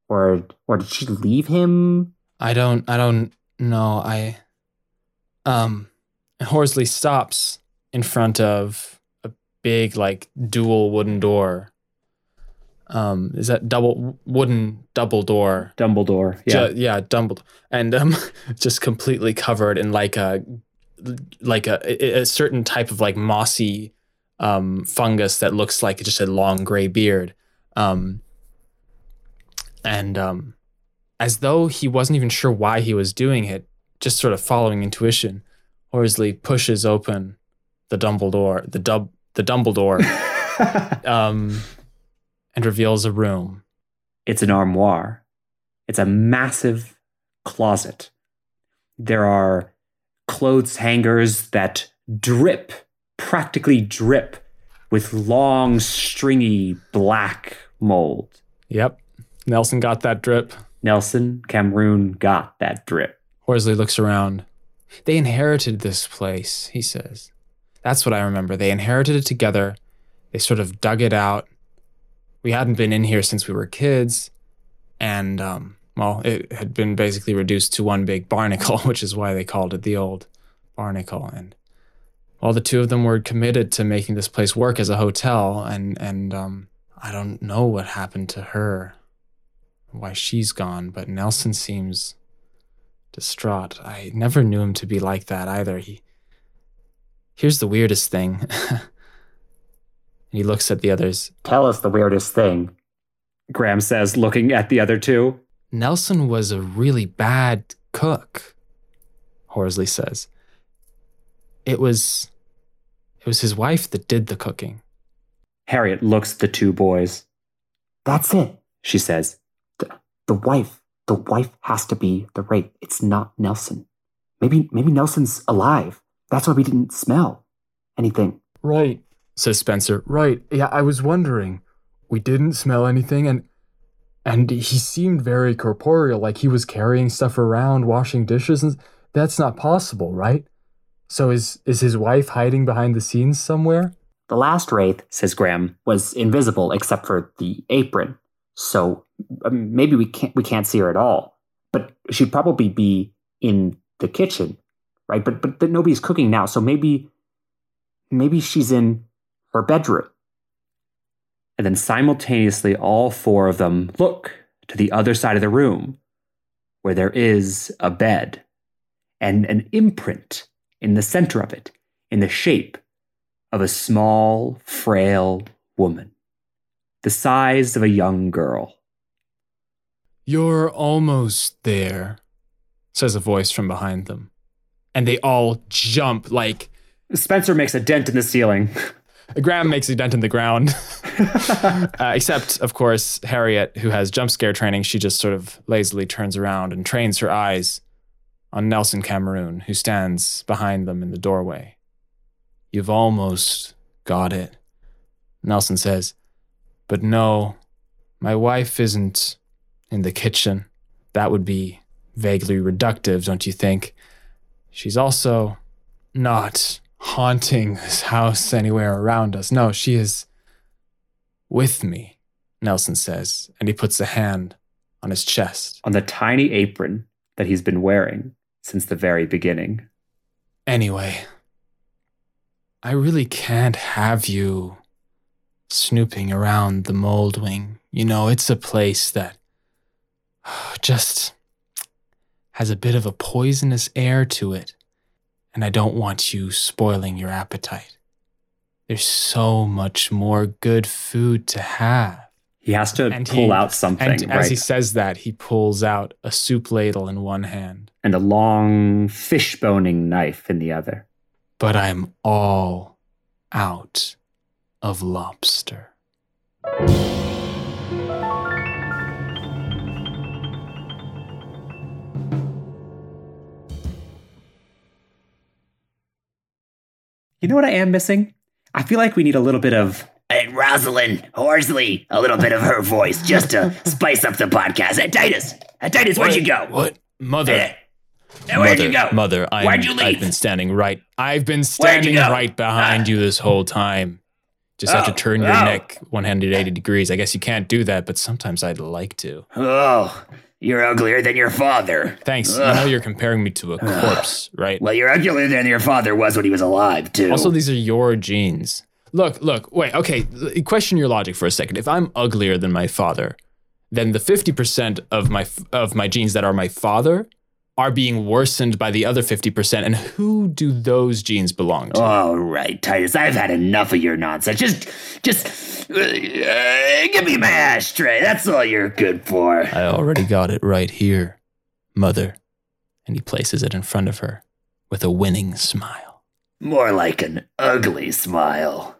or or did she leave him? I don't I don't know. I um Horsley stops in front of a big like dual wooden door. Um is that double wooden double door? Dumbledore. Yeah. Ju- yeah, Dumbledore. And um just completely covered in like a like a, a a certain type of like mossy um fungus that looks like just a long gray beard. Um and um as though he wasn't even sure why he was doing it, just sort of following intuition, Horsley pushes open the Dumbledore, the dub, the Dumbledore, um, and reveals a room. It's an armoire. It's a massive closet. There are clothes hangers that drip, practically drip, with long, stringy black mold. Yep, Nelson got that drip. Nelson Cameroon got that drip. Horsley looks around. They inherited this place, he says. That's what I remember. They inherited it together. They sort of dug it out. We hadn't been in here since we were kids. And, um, well, it had been basically reduced to one big barnacle, which is why they called it the old barnacle. And, well, the two of them were committed to making this place work as a hotel. And, and, um, I don't know what happened to her, why she's gone, but Nelson seems distraught. I never knew him to be like that either. He Here's the weirdest thing. and he looks at the others. Tell us the weirdest thing. Graham says, looking at the other two. Nelson was a really bad cook, Horsley says. It was it was his wife that did the cooking. Harriet looks at the two boys. That's it. She says, The wife. The wife has to be the wraith. It's not Nelson. Maybe maybe Nelson's alive. That's why we didn't smell anything. Right, says Spencer. Right. Yeah, I was wondering. We didn't smell anything and and he seemed very corporeal, like he was carrying stuff around, washing dishes and that's not possible, right? So is is his wife hiding behind the scenes somewhere? The last wraith says Graham. was invisible except for the apron. So um, maybe we can't we can't see her at all. But she'd probably be in the kitchen, right? But but, but nobody's cooking now, so maybe maybe she's in her bedroom. And then simultaneously, all four of them look to the other side of the room where there is a bed and an imprint in the center of it in the shape of a small, frail woman, the size of a young girl. You're almost there, says a voice from behind them. And they all jump like Spencer makes a dent in the ceiling. Graham makes a dent in the ground. uh, except, of course, Harriet, who has jump scare training, she just sort of lazily turns around and trains her eyes on Nelson Cameroon, who stands behind them in the doorway. You've almost got it, Nelson says. But no, my wife isn't in the kitchen. That would be vaguely reductive, don't you think? She's also not haunting this house anywhere around us. No, she is with me, Nelson says, and he puts a hand on his chest. On the tiny apron that he's been wearing since the very beginning. Anyway, I really can't have you snooping around the mold wing. You know, it's a place that just has a bit of a poisonous air to it, and I don't want you spoiling your appetite. There's so much more good food to have. He has to And pull he- out something, And right? as he says that, he pulls out a soup ladle in one hand. and a long fish boning knife in the other. But I'm all out of lobster. You know what I am missing? I feel like we need a little bit of And Rosalind Horsley, a little bit of her voice just to spice up the podcast. And Titus, and Titus, where'd you go? What? Mother. Eh, eh, where'd mother, you go? Mother, I'm, Where'd you leave? I've been standing right. I've been standing right behind Ah. you this whole time. Just have to Oh, turn your oh. neck 180 degrees. I guess you can't do that, but sometimes I'd like to. Oh, you're uglier than your father. Thanks. Ugh. You know you're comparing me to a corpse, right? Well, you're uglier than your father was when he was alive, too. Also, these are your genes. Look, look, wait, okay, question your logic for a second. If I'm uglier than my father, then the 50% of my of my genes that are my father are being worsened by the other 50%. And who do those genes belong to? All right, Titus, I've had enough of your nonsense. Just, just uh, uh, give me my ashtray. That's all you're good for. I already got it right here, mother. And he places it in front of her with a winning smile. More like an ugly smile.